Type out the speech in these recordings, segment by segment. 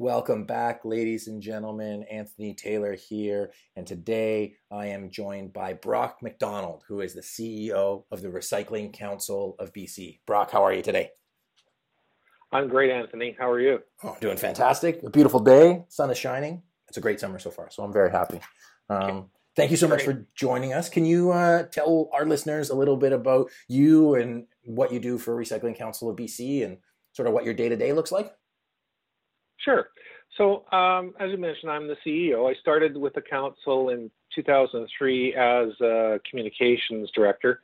Welcome back, ladies and gentlemen. Anthony Taylor here, and today I am joined by Brock McDonald, who is the CEO of the Recycling Council of BC. Brock, how are you today? I'm great, Anthony. How are you? Oh, doing fantastic. A beautiful day, sun is shining. It's a great summer so far, so I'm very happy. Um, thank you so much for joining us. Can you uh, tell our listeners a little bit about you and what you do for Recycling Council of BC and sort of what your day to day looks like? Sure. So, um, as you mentioned, I'm the CEO. I started with the council in 2003 as a communications director,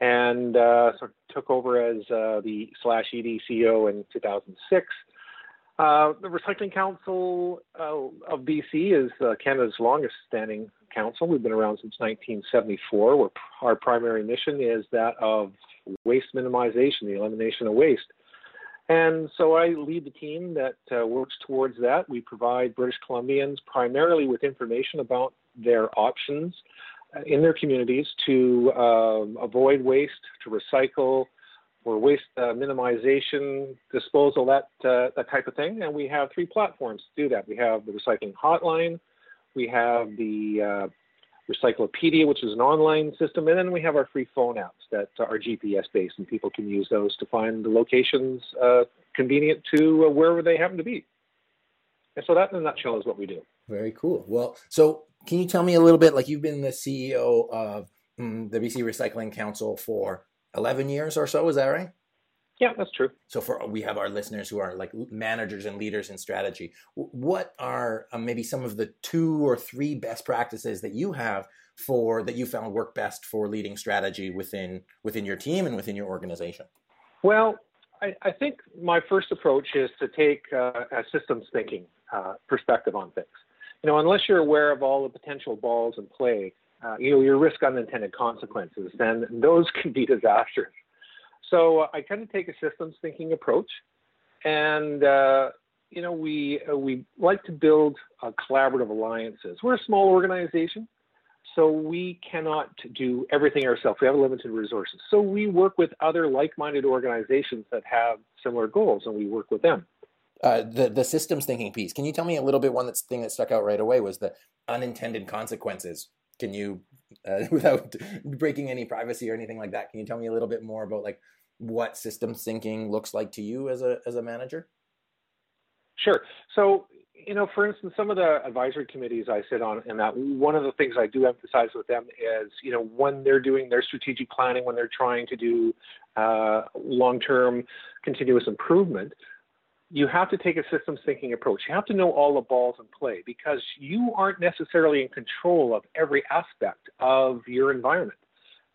and uh, took over as uh, the slash ED CEO in 2006. Uh, the Recycling Council uh, of BC is uh, Canada's longest standing council. We've been around since 1974. Where our primary mission is that of waste minimization, the elimination of waste. And so I lead the team that uh, works towards that. We provide British Columbians primarily with information about their options uh, in their communities to um, avoid waste, to recycle, or waste uh, minimization, disposal, that uh, that type of thing. And we have three platforms to do that. We have the recycling hotline, we have the uh, Recyclopedia, which is an online system, and then we have our free phone apps that are GPS based, and people can use those to find the locations uh, convenient to uh, wherever they happen to be. And so that, in a nutshell, is what we do. Very cool. Well, so can you tell me a little bit? Like you've been the CEO of mm, the BC Recycling Council for 11 years or so, is that right? Yeah, that's true. So for we have our listeners who are like managers and leaders in strategy. What are um, maybe some of the two or three best practices that you have for that you found work best for leading strategy within within your team and within your organization? Well, I, I think my first approach is to take uh, a systems thinking uh, perspective on things. You know, unless you're aware of all the potential balls in play, uh, you know, your risk unintended consequences, then those can be disastrous. So uh, I kind of take a systems thinking approach, and uh, you know we uh, we like to build uh, collaborative alliances. We're a small organization, so we cannot do everything ourselves. We have limited resources, so we work with other like-minded organizations that have similar goals, and we work with them. Uh, the the systems thinking piece. Can you tell me a little bit? One that's thing that stuck out right away was the unintended consequences. Can you, uh, without breaking any privacy or anything like that, can you tell me a little bit more about like what system thinking looks like to you as a as a manager? Sure. So, you know, for instance, some of the advisory committees I sit on, and that one of the things I do emphasize with them is, you know, when they're doing their strategic planning, when they're trying to do uh, long-term continuous improvement, you have to take a systems thinking approach. You have to know all the balls in play because you aren't necessarily in control of every aspect of your environment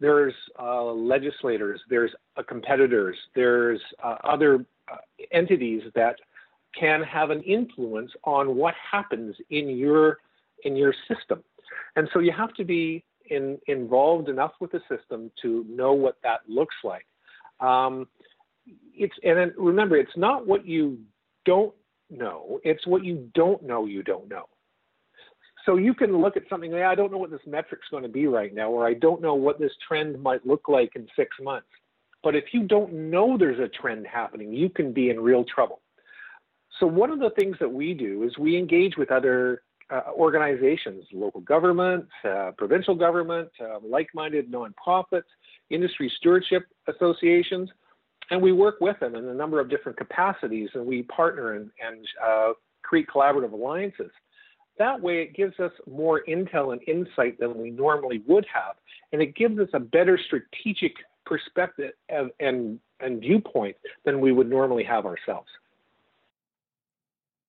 there's uh, legislators, there's uh, competitors, there's uh, other uh, entities that can have an influence on what happens in your in your system, and so you have to be in, involved enough with the system to know what that looks like. Um, it's and then remember, it's not what you don't know; it's what you don't know you don't know so you can look at something, I don't know what this metric's going to be right now, or I don't know what this trend might look like in six months. But if you don't know there's a trend happening, you can be in real trouble. So one of the things that we do is we engage with other uh, organizations, local government, uh, provincial government, uh, like-minded nonprofits, industry stewardship associations, and we work with them in a number of different capacities, and we partner and, and uh, create collaborative alliances. That way, it gives us more intel and insight than we normally would have, and it gives us a better strategic perspective and, and, and viewpoint than we would normally have ourselves.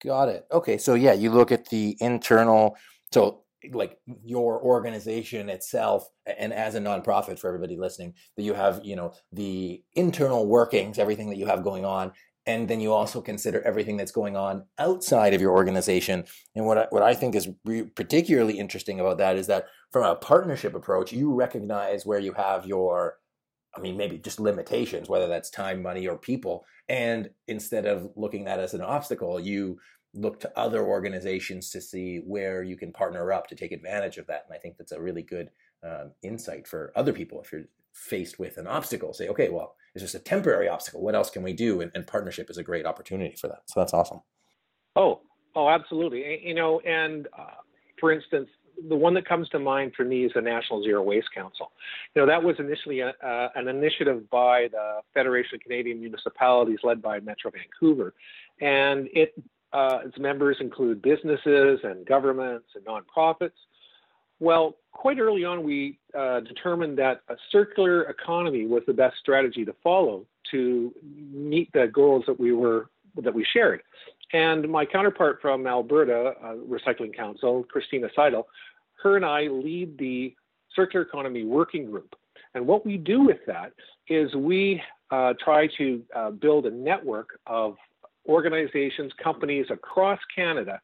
Got it. Okay, so yeah, you look at the internal, so like your organization itself and as a nonprofit for everybody listening that you have you know the internal workings everything that you have going on and then you also consider everything that's going on outside of your organization. And what I, what I think is re- particularly interesting about that is that from a partnership approach, you recognize where you have your, I mean, maybe just limitations, whether that's time, money, or people. And instead of looking at that as an obstacle, you look to other organizations to see where you can partner up to take advantage of that. And I think that's a really good um, insight for other people if you're faced with an obstacle. Say, okay, well, it's just a temporary obstacle. What else can we do? And, and partnership is a great opportunity for that. So that's awesome. Oh, Oh, absolutely. You know, and uh, for instance, the one that comes to mind for me is the National Zero Waste Council. You know, that was initially a, uh, an initiative by the Federation of Canadian Municipalities, led by Metro Vancouver, and it uh, its members include businesses and governments and nonprofits. Well, quite early on, we uh, determined that a circular economy was the best strategy to follow to meet the goals that we were that we shared. And my counterpart from Alberta uh, Recycling Council, Christina Seidel, her and I lead the Circular Economy Working Group. And what we do with that is we uh, try to uh, build a network of organizations, companies across Canada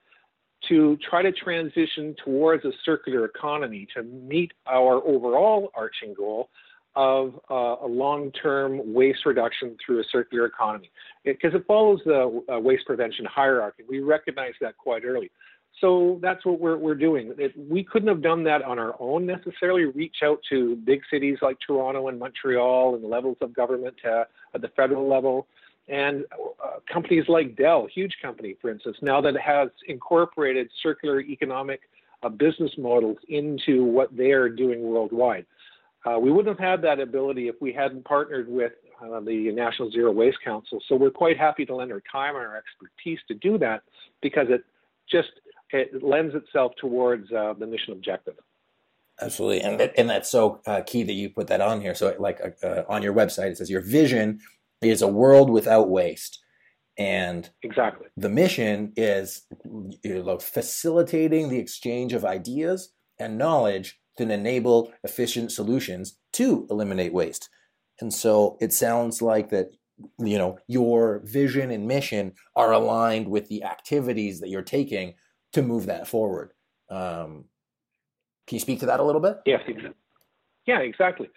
to try to transition towards a circular economy to meet our overall arching goal of uh, a long-term waste reduction through a circular economy because it, it, follows the uh, waste prevention hierarchy. We recognize that quite early. So that's what we're, we're doing. It, we couldn't have done that on our own necessarily, reach out to big cities like Toronto and Montreal and levels of government uh, at the federal level. And uh, companies like Dell, huge company, for instance, now that has incorporated circular economic uh, business models into what they are doing worldwide. Uh, we wouldn't have had that ability if we hadn't partnered with uh, the National Zero Waste Council. So we're quite happy to lend our time and our expertise to do that because it just it lends itself towards uh, the mission objective. Absolutely, and and that's so uh, key that you put that on here. So, like uh, on your website, it says your vision is a world without waste. And exactly the mission is you know, facilitating the exchange of ideas and knowledge to enable efficient solutions to eliminate waste. And so it sounds like that you know your vision and mission are aligned with the activities that you're taking to move that forward. Um, can you speak to that a little bit? Yes, yeah, exactly.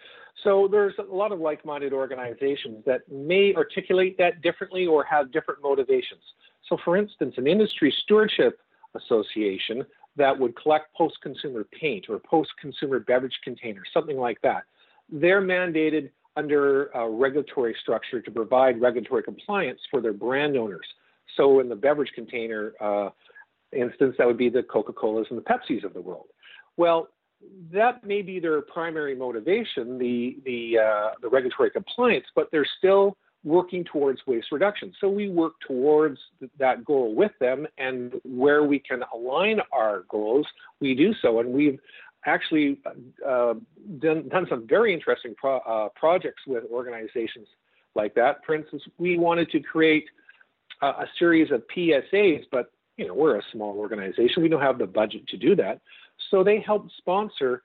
So there's a lot of like-minded organizations that may articulate that differently or have different motivations. So for instance, an industry stewardship association that would collect post-consumer paint or post-consumer beverage containers, something like that, they're mandated under a regulatory structure to provide regulatory compliance for their brand owners. So in the beverage container uh, instance, that would be the Coca-Colas and the Pepsis of the world. Well, that may be their primary motivation, the the uh, the regulatory compliance, but they're still working towards waste reduction. So we work towards that goal with them, and where we can align our goals, we do so. And we've actually uh, done, done some very interesting pro- uh, projects with organizations like that. For instance, we wanted to create a series of PSAs, but you know we're a small organization; we don't have the budget to do that. So they helped sponsor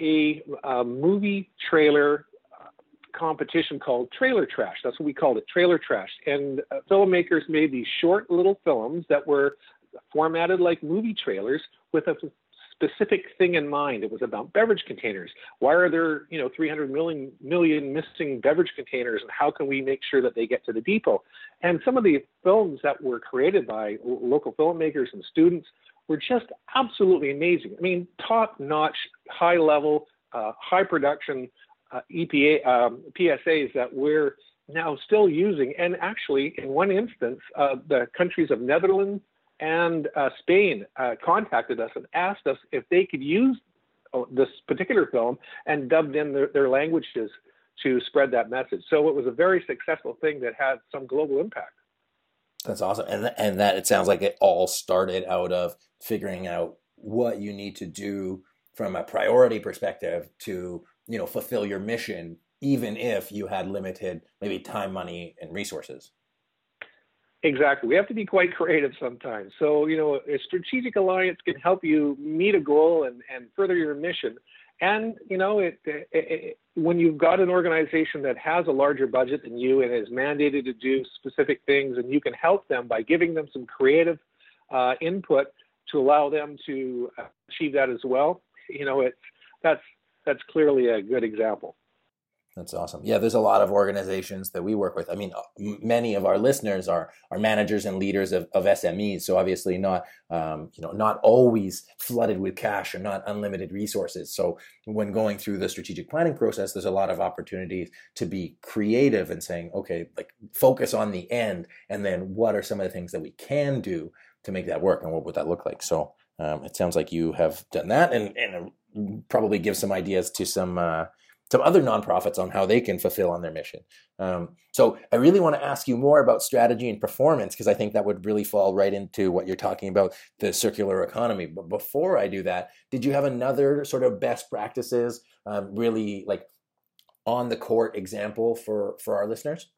a, a movie trailer uh, competition called Trailer Trash. That's what we called it, Trailer Trash. And uh, filmmakers made these short little films that were formatted like movie trailers with a specific thing in mind. It was about beverage containers. Why are there, you know, 300 million million missing beverage containers, and how can we make sure that they get to the depot? And some of the films that were created by local filmmakers and students were just absolutely amazing. I mean, top notch, high level, uh, high production uh, EPA um, PSAs that we're now still using. And actually, in one instance, uh, the countries of Netherlands and uh, Spain uh, contacted us and asked us if they could use uh, this particular film and dubbed in their, their languages to spread that message. So it was a very successful thing that had some global impact. That's awesome, and and that it sounds like it all started out of figuring out what you need to do from a priority perspective to you know fulfill your mission, even if you had limited maybe time, money, and resources. Exactly. We have to be quite creative sometimes. So, you know, a strategic alliance can help you meet a goal and, and further your mission and you know, it, it, it, when you've got an organization that has a larger budget than you and is mandated to do specific things, and you can help them by giving them some creative uh, input to allow them to achieve that as well, you know, it's that's that's clearly a good example. That's awesome. Yeah, there's a lot of organizations that we work with. I mean, uh, many of our listeners are are managers and leaders of, of SMEs. So obviously, not um, you know not always flooded with cash or not unlimited resources. So when going through the strategic planning process, there's a lot of opportunities to be creative and saying, okay, like focus on the end, and then what are some of the things that we can do to make that work and what would that look like so um, it sounds like you have done that and, and probably give some ideas to some uh, some other nonprofits on how they can fulfill on their mission. Um, so I really want to ask you more about strategy and performance because I think that would really fall right into what you're talking about the circular economy. But before I do that, did you have another sort of best practices, um, really like on the court example for for our listeners?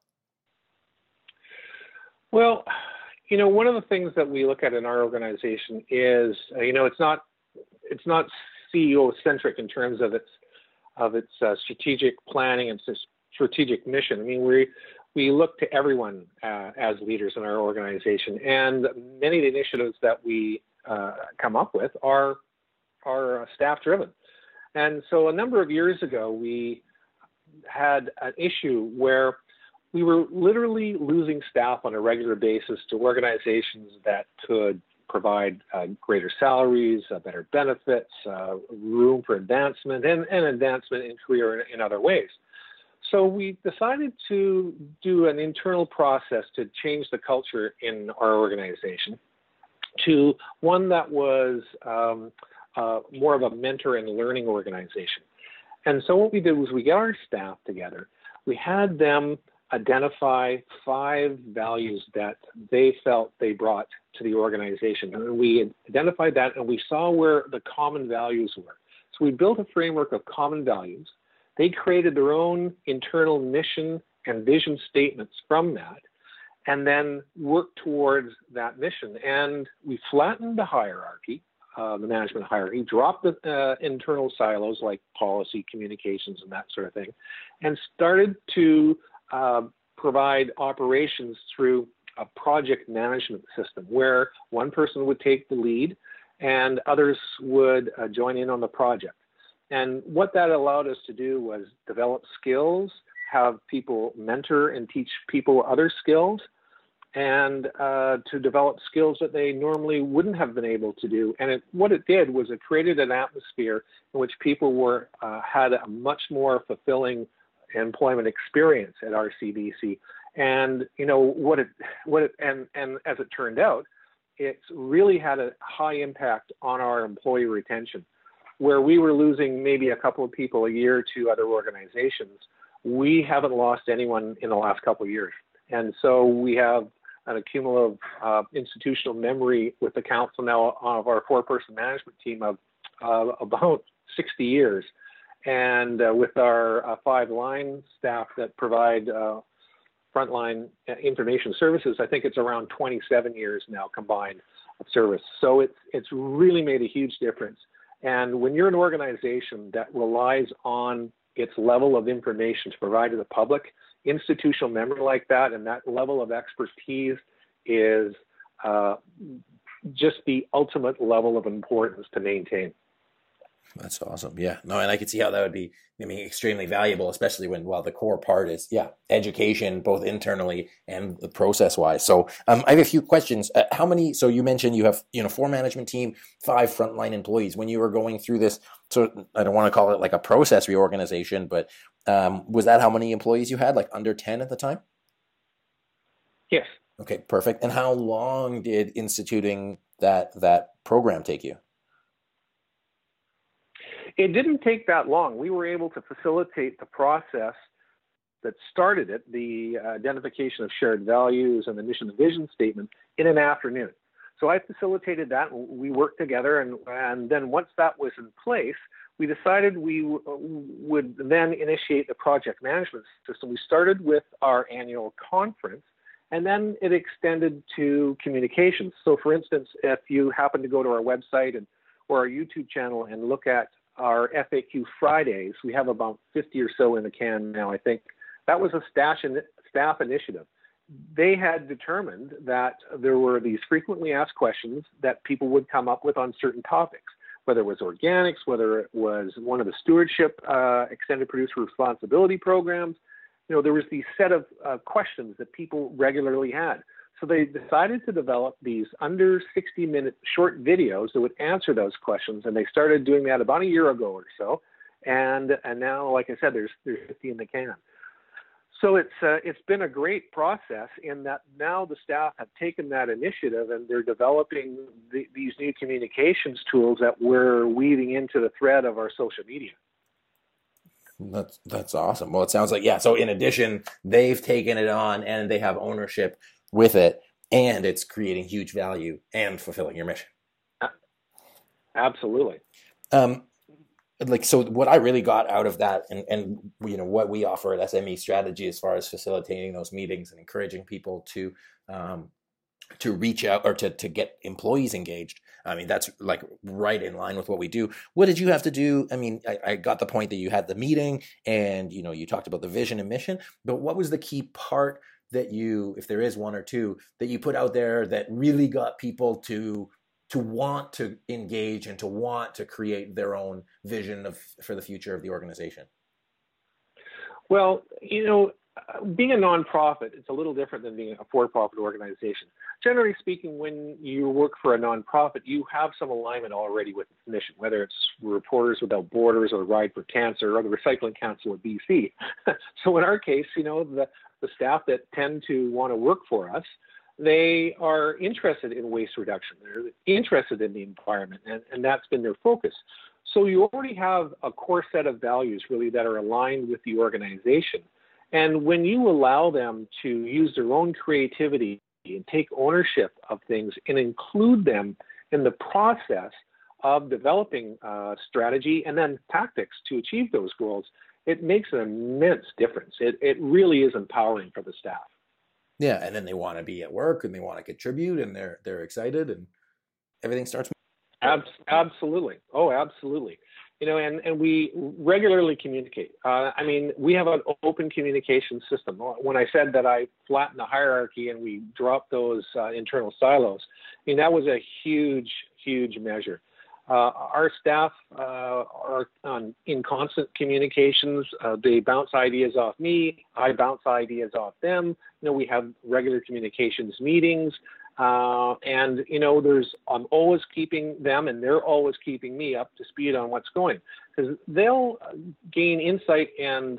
Well, you know, one of the things that we look at in our organization is, you know, it's not it's not CEO centric in terms of its of its uh, strategic planning and strategic mission. I mean, we we look to everyone uh, as leaders in our organization, and many of the initiatives that we uh, come up with are are staff driven. And so, a number of years ago, we had an issue where we were literally losing staff on a regular basis to organizations that could provide uh, greater salaries, uh, better benefits, uh, room for advancement, and, and advancement in career in, in, other ways. So we decided to do an internal process to change the culture in our organization to one that was um, uh, more of a mentor and learning organization. And so what we did was we got our staff together. We had them identify five values that they felt they brought to the organization. And we identified that and we saw where the common values were. So we built a framework of common values. They created their own internal mission and vision statements from that and then worked towards that mission. And we flattened the hierarchy, uh, the management hierarchy, dropped the uh, internal silos like policy, communications, and that sort of thing, and started to uh, provide operations through a project management system where one person would take the lead and others would uh, join in on the project. And what that allowed us to do was develop skills, have people mentor and teach people other skills, and uh, to develop skills that they normally wouldn't have been able to do. And it, what it did was it created an atmosphere in which people were uh, had a much more fulfilling employment experience at RCBC. And you know what it what it and and as it turned out, it's really had a high impact on our employee retention. Where we were losing maybe a couple of people a year to other organizations, we haven't lost anyone in the last couple of years. And so we have an accumulative uh, institutional memory with the council now of our four-person management team of uh, about 60 years and uh, with our uh, five line staff that provide uh, frontline uh, information services, I think it's around 27 years now combined of service. So it's it's really made a huge difference. And when you're an organization that relies on its level of information to provide to the public, institutional memory like that and that level of expertise is uh, just the ultimate level of importance to maintain. That's awesome. Yeah. No, and I could see how that would be, I mean, extremely valuable, especially when, well, the core part is, yeah, education, both internally and the process wise. So um, I have a few questions. Uh, how many, so you mentioned you have, you know, four management team, five frontline employees. When you were going through this, so I don't want to call it like a process reorganization, but um, was that how many employees you had, like under 10 at the time? Yes. Okay, perfect. And how long did instituting that that program take you? It didn't take that long. We were able to facilitate the process that started it, the uh, identification of shared values and the mission and vision statement, in an afternoon. So I facilitated that. We worked together, and, and then once that was in place, we decided we w- would then initiate the project management system. We started with our annual conference, and then it extended to communications. So, for instance, if you happen to go to our website and or our YouTube channel and look at our FAQ Fridays. We have about 50 or so in the can now, I think. That was a in, staff initiative. They had determined that there were these frequently asked questions that people would come up with on certain topics, whether it was organics, whether it was one of the stewardship uh, extended producer responsibility programs. You know, there was these set of uh, questions that people regularly had. So they decided to develop these under 60 minute short videos that would answer those questions. And they started doing that about a year ago or so. And, and now, like I said, there's, there's 50 in the can. so it's uh, it's been a great process in that now the staff have taken that initiative and they're developing the, these new communications tools that we're weaving into the thread of our social media. That's that's awesome. Well, it sounds like yeah. So in addition, they've taken it on and they have ownership with it, and it's creating huge value and fulfilling your mission. Absolutely. Um, like so what i really got out of that and and you know what we offer at sme strategy as far as facilitating those meetings and encouraging people to um, to reach out or to, to get employees engaged i mean that's like right in line with what we do what did you have to do i mean I, I got the point that you had the meeting and you know you talked about the vision and mission but what was the key part that you if there is one or two that you put out there that really got people to to want to engage and to want to create their own vision of for the future of the organization? Well, you know, being a nonprofit, it's a little different than being a for-profit organization. Generally speaking, when you work for a nonprofit, you have some alignment already with its mission, whether it's Reporters Without Borders or Ride for Cancer or the Recycling Council of BC. so in our case, you know, the, the staff that tend to want to work for us they are interested in waste reduction. They're interested in the environment, and, and that's been their focus. So you already have a core set of values really that are aligned with the organization. And when you allow them to use their own creativity and take ownership of things and include them in the process of developing uh, strategy and then tactics to achieve those goals, it makes an immense difference. It, it really is empowering for the staff. Yeah, and then they want to be at work and they want to contribute and they're they're excited and everything starts. absolutely. Oh, absolutely. You know, and, and we regularly communicate. Uh, I mean, we have an open communication system. When I said that I flattened the hierarchy and we dropped those uh, internal silos, I mean, that was a huge, huge measure. Uh, our staff uh, are on, in constant communications. Uh, they bounce ideas off me. I bounce ideas off them. You know, we have regular communications meetings. Uh, and you know, there's I'm always keeping them, and they're always keeping me up to speed on what's going, because they'll gain insight and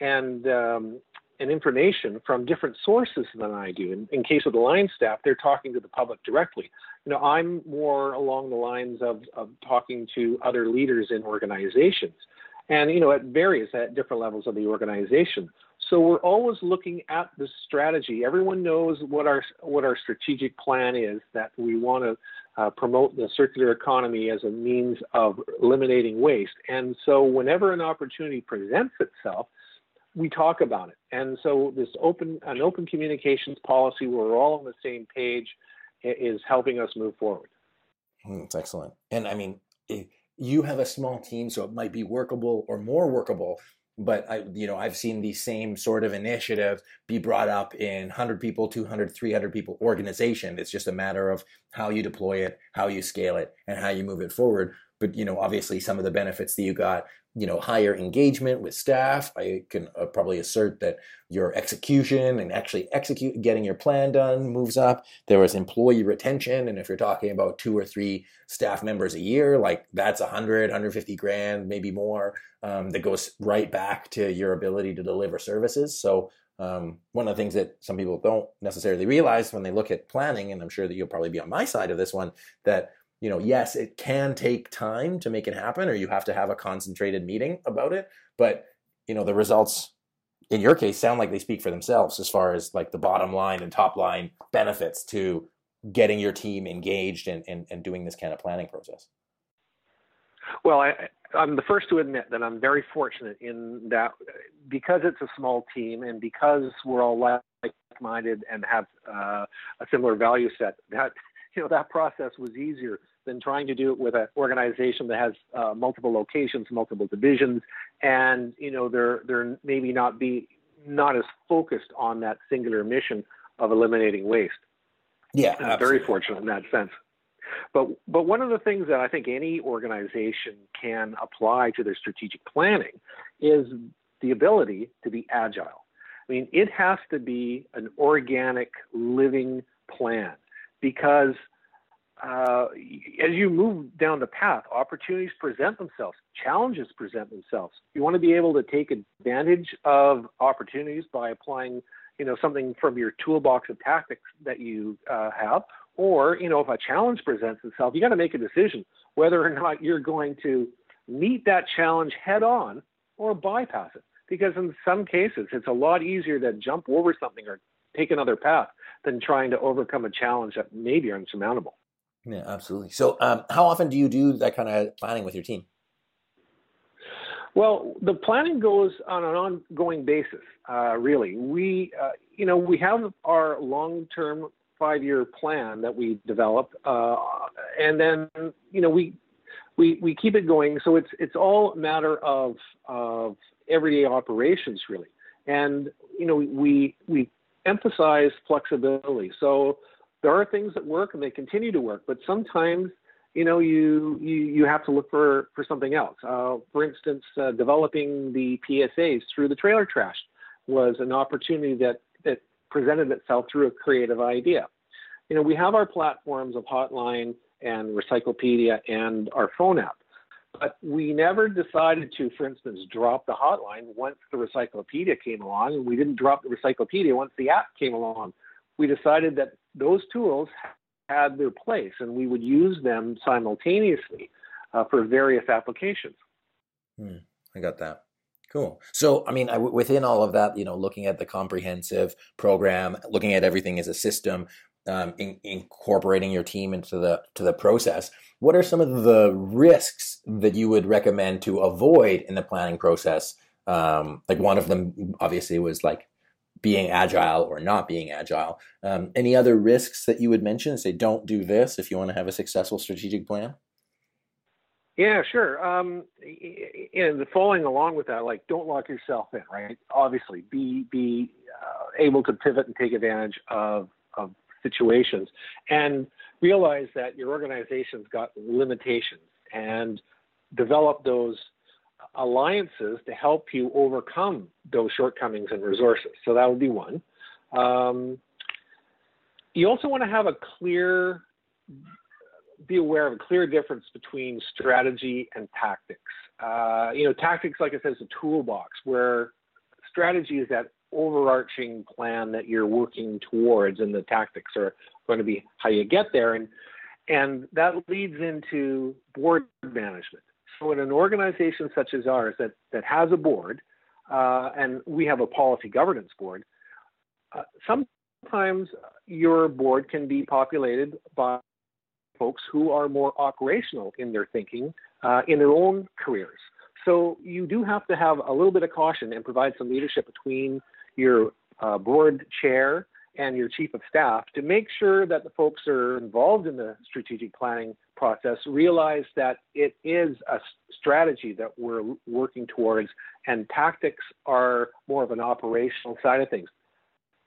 and um, and information from different sources than I do. In, in case of the line staff, they're talking to the public directly. You know, I'm more along the lines of, of talking to other leaders in organizations. And, you know, it varies at different levels of the organization. So we're always looking at the strategy. Everyone knows what our what our strategic plan is. That we want to uh, promote the circular economy as a means of eliminating waste. And so, whenever an opportunity presents itself, we talk about it. And so this open an open communications policy where we're all on the same page is helping us move forward. Mm, that's excellent. And I mean, you have a small team, so it might be workable or more workable. But I, you know, I've seen the same sort of initiative be brought up in 100 people, 200, 300 people organization. It's just a matter of how you deploy it, how you scale it, and how you move it forward but you know obviously some of the benefits that you got you know higher engagement with staff i can uh, probably assert that your execution and actually execute getting your plan done moves up. There was employee retention and if you're talking about two or three staff members a year like that's 100 150 grand maybe more um, that goes right back to your ability to deliver services. So um, one of the things that some people don't necessarily realize when they look at planning and i'm sure that you'll probably be on my side of this one that you know, yes, it can take time to make it happen, or you have to have a concentrated meeting about it. But you know, the results in your case sound like they speak for themselves as far as like the bottom line and top line benefits to getting your team engaged and, and, and doing this kind of planning process. Well, I, I'm the first to admit that I'm very fortunate in that because it's a small team and because we're all like-minded and have uh, a similar value set, that you know that process was easier than trying to do it with an organization that has uh, multiple locations, multiple divisions, and you know they're they're maybe not be not as focused on that singular mission of eliminating waste. Yeah, very fortunate in that sense. But but one of the things that I think any organization can apply to their strategic planning is the ability to be agile. I mean, it has to be an organic, living plan because uh, as you move down the path, opportunities present themselves, challenges present themselves. You want to be able to take advantage of opportunities by applying, you know, something from your toolbox of tactics that you uh, have, or you know, if a challenge presents itself, you got to make a decision whether or not you're going to meet that challenge head on or bypass it. Because in some cases, it's a lot easier to jump over something or take another path than trying to overcome a challenge that may be insurmountable. Yeah, absolutely. So, um, how often do you do that kind of planning with your team? Well, the planning goes on an ongoing basis. Uh, really, we, uh, you know, we have our long-term five-year plan that we develop, uh, and then, you know, we we we keep it going. So it's it's all a matter of of everyday operations, really. And you know, we we emphasize flexibility. So there are things that work and they continue to work, but sometimes you know you you, you have to look for for something else. Uh, for instance, uh, developing the PSAs through the trailer trash was an opportunity that that presented itself through a creative idea. You know, we have our platforms of Hotline and Recyclopedia and our phone app. But we never decided to, for instance, drop the hotline once the Recyclopedia came along, and we didn't drop the Recyclopedia once the app came along. We decided that those tools had their place, and we would use them simultaneously uh, for various applications. Hmm, I got that. Cool. So, I mean, within all of that, you know, looking at the comprehensive program, looking at everything as a system, um, in, incorporating your team into the to the process. What are some of the risks that you would recommend to avoid in the planning process? Um, like one of them, obviously, was like being agile or not being agile. Um, any other risks that you would mention? Say, don't do this if you want to have a successful strategic plan. Yeah, sure. Um, and following along with that, like don't lock yourself in, right? Obviously, be be uh, able to pivot and take advantage of of situations and realize that your organization's got limitations and develop those alliances to help you overcome those shortcomings and resources. So that would be one. Um, you also want to have a clear, be aware of a clear difference between strategy and tactics. Uh, you know, tactics, like I said, is a toolbox where strategy is that overarching plan that you're working towards, and the tactics are going to be how you get there. And and that leads into board management. So in an organization such as ours that that has a board, uh, and we have a policy governance board, uh, sometimes your board can be populated by folks who are more operational in their thinking uh, in their own careers. So you do have to have a little bit of caution and provide some leadership between your uh, board chair and your chief of staff to make sure that the folks that are involved in the strategic planning process realize that it is a strategy that we're working towards and tactics are more of an operational side of things.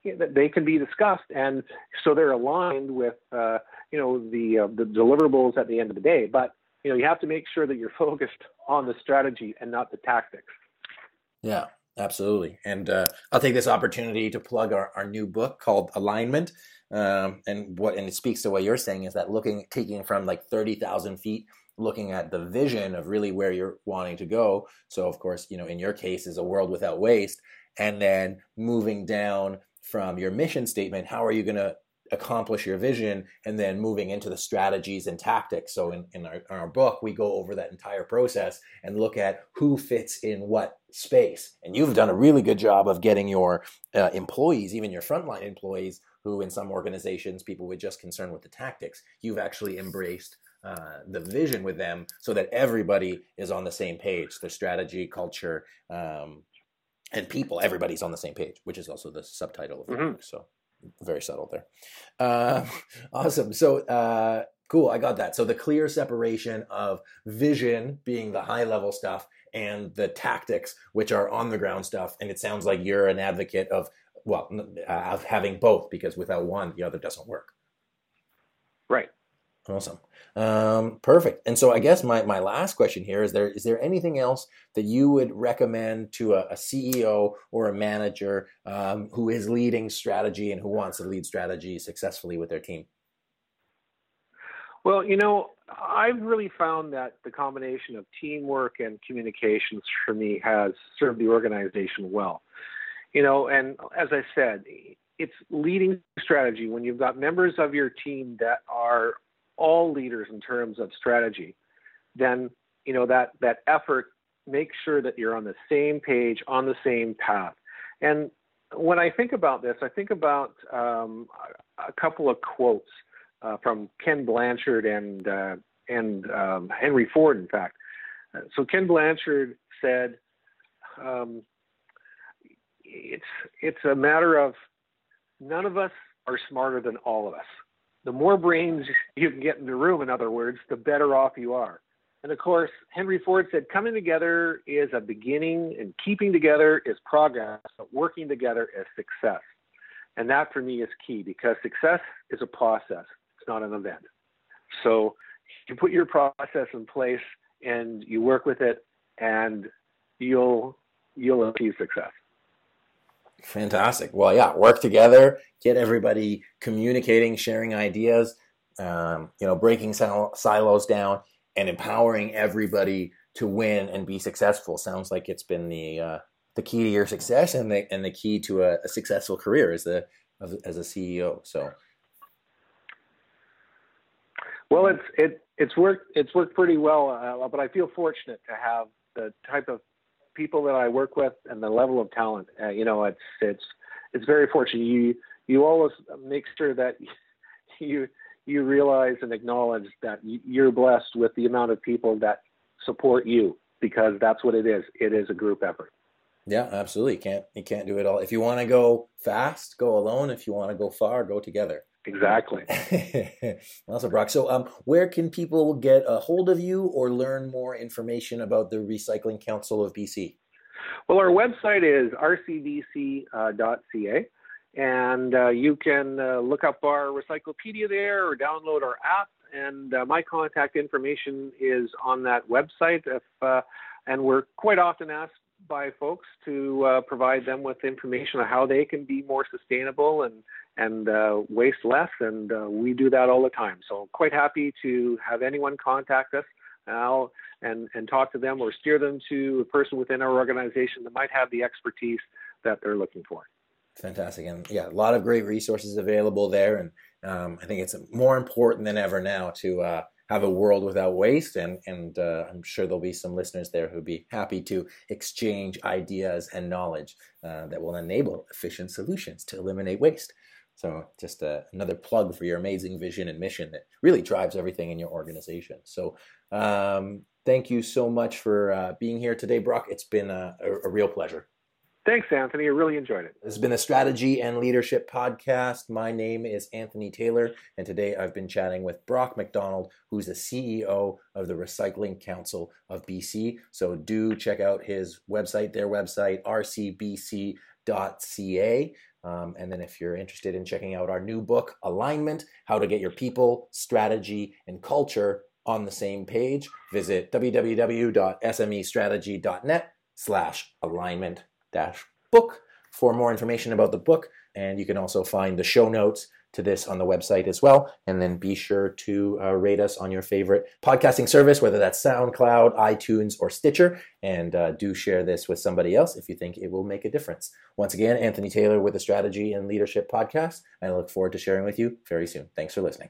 They can be discussed and so they're aligned with uh, you know the uh, the deliverables at the end of the day. But you know you have to make sure that you're focused on the strategy and not the tactics. Yeah Absolutely. And uh, I'll take this opportunity to plug our, our new book called Alignment. Um, and what and it speaks to what you're saying is that looking taking from like 30,000 feet looking at the vision of really where you're wanting to go so of course you know in your case is a world without waste and then moving down from your mission statement how are you going to accomplish your vision and then moving into the strategies and tactics. So in, in, our, in, our, book, we go over that entire process and look at who fits in what space. And you've done a really good job of getting your uh, employees, even your frontline employees, who in some organizations people would just concern with the tactics. You've actually embraced uh, the vision with them so that everybody is on the same page. The strategy, culture, um, and people, everybody's on the same page, which is also the subtitle of the mm-hmm. book. So very subtle there. Uh, awesome. So uh, cool. I got that. So the clear separation of vision being the high level stuff and the tactics, which are on the ground stuff. And it sounds like you're an advocate of well uh, of having both because without one, the other doesn't work. Right. Awesome. Um, perfect. And so I guess my, my last question here is there is there anything else that you would recommend to a, a CEO or a manager um, who is leading strategy and who wants to lead strategy successfully with their team? Well, you know, I've really found that the combination of teamwork and communications for me has served the organization well. You know, and as I said, it's leading strategy when you've got members of your team that are all leaders in terms of strategy, then you know that that effort makes sure that you're on the same page, on the same path. And when I think about this, I think about um, a couple of quotes uh, from Ken Blanchard and uh, and um, Henry Ford, in fact. So Ken Blanchard said, um, "It's it's a matter of none of us are smarter than all of us. The more brains you can get in the room, in other words, the better off you are." And of course, Henry Ford said, coming together is a beginning and keeping together is progress, but working together is success. And that for me is key because success is a process, it's not an event. So you put your process in place and you work with it and you'll you'll achieve success. Fantastic. Well, yeah, work together, get everybody communicating, sharing ideas, um, you know, breaking silos down, and empowering everybody to win and be successful. Sounds like it's been the uh, the key to your success and the and the key to a, a successful career as a as a CEO. So, well, it's it it's worked it's worked pretty well, uh, but I feel fortunate to have the type of people that I work with and the level of talent. Uh, you know, it's it's it's very fortunate. You you always make sure that you you realize and acknowledge that you're blessed with the amount of people that support you because that's what it is. It is a group effort. Yeah, absolutely. You can't you can't do it all. If you want to go fast, go alone. If you want to go far, go together. Exactly. awesome, Brock. So, um, where can people get a hold of you or learn more information about the Recycling Council of BC? Well, our website is rcbc.ca, and uh, you can uh, look up our Recyclopedia there or download our app. And uh, my contact information is on that website. If, uh, and we're quite often asked by folks to uh, provide them with information on how they can be more sustainable and and uh, waste less, and uh, we do that all the time. So quite happy to have anyone contact us now and and talk to them or steer them to a person within our organization that might have the expertise that they're looking for. Fantastic, and yeah, a lot of great resources available there, and um, I think it's more important than ever now to uh, have a world without waste. And, and uh, I'm sure there'll be some listeners there who'd be happy to exchange ideas and knowledge uh, that will enable efficient solutions to eliminate waste. So, just uh, another plug for your amazing vision and mission that really drives everything in your organization. So, um, thank you so much for uh, being here today, Brock. It's been a, a, a real pleasure. Thanks, Anthony. I really enjoyed it. This has been a strategy and leadership podcast. My name is Anthony Taylor, and today I've been chatting with Brock McDonald, who's the CEO of the Recycling Council of BC. So do check out his website, their website, rcbc.ca. Um, and then if you're interested in checking out our new book, Alignment How to Get Your People, Strategy, and Culture on the same page, visit www.smestrategy.net slash alignment book for more information about the book. And you can also find the show notes to this on the website as well. And then be sure to uh, rate us on your favorite podcasting service, whether that's SoundCloud, iTunes, or Stitcher. And uh, do share this with somebody else if you think it will make a difference. Once again, Anthony Taylor with the Strategy and Leadership Podcast. I look forward to sharing with you very soon. Thanks for listening.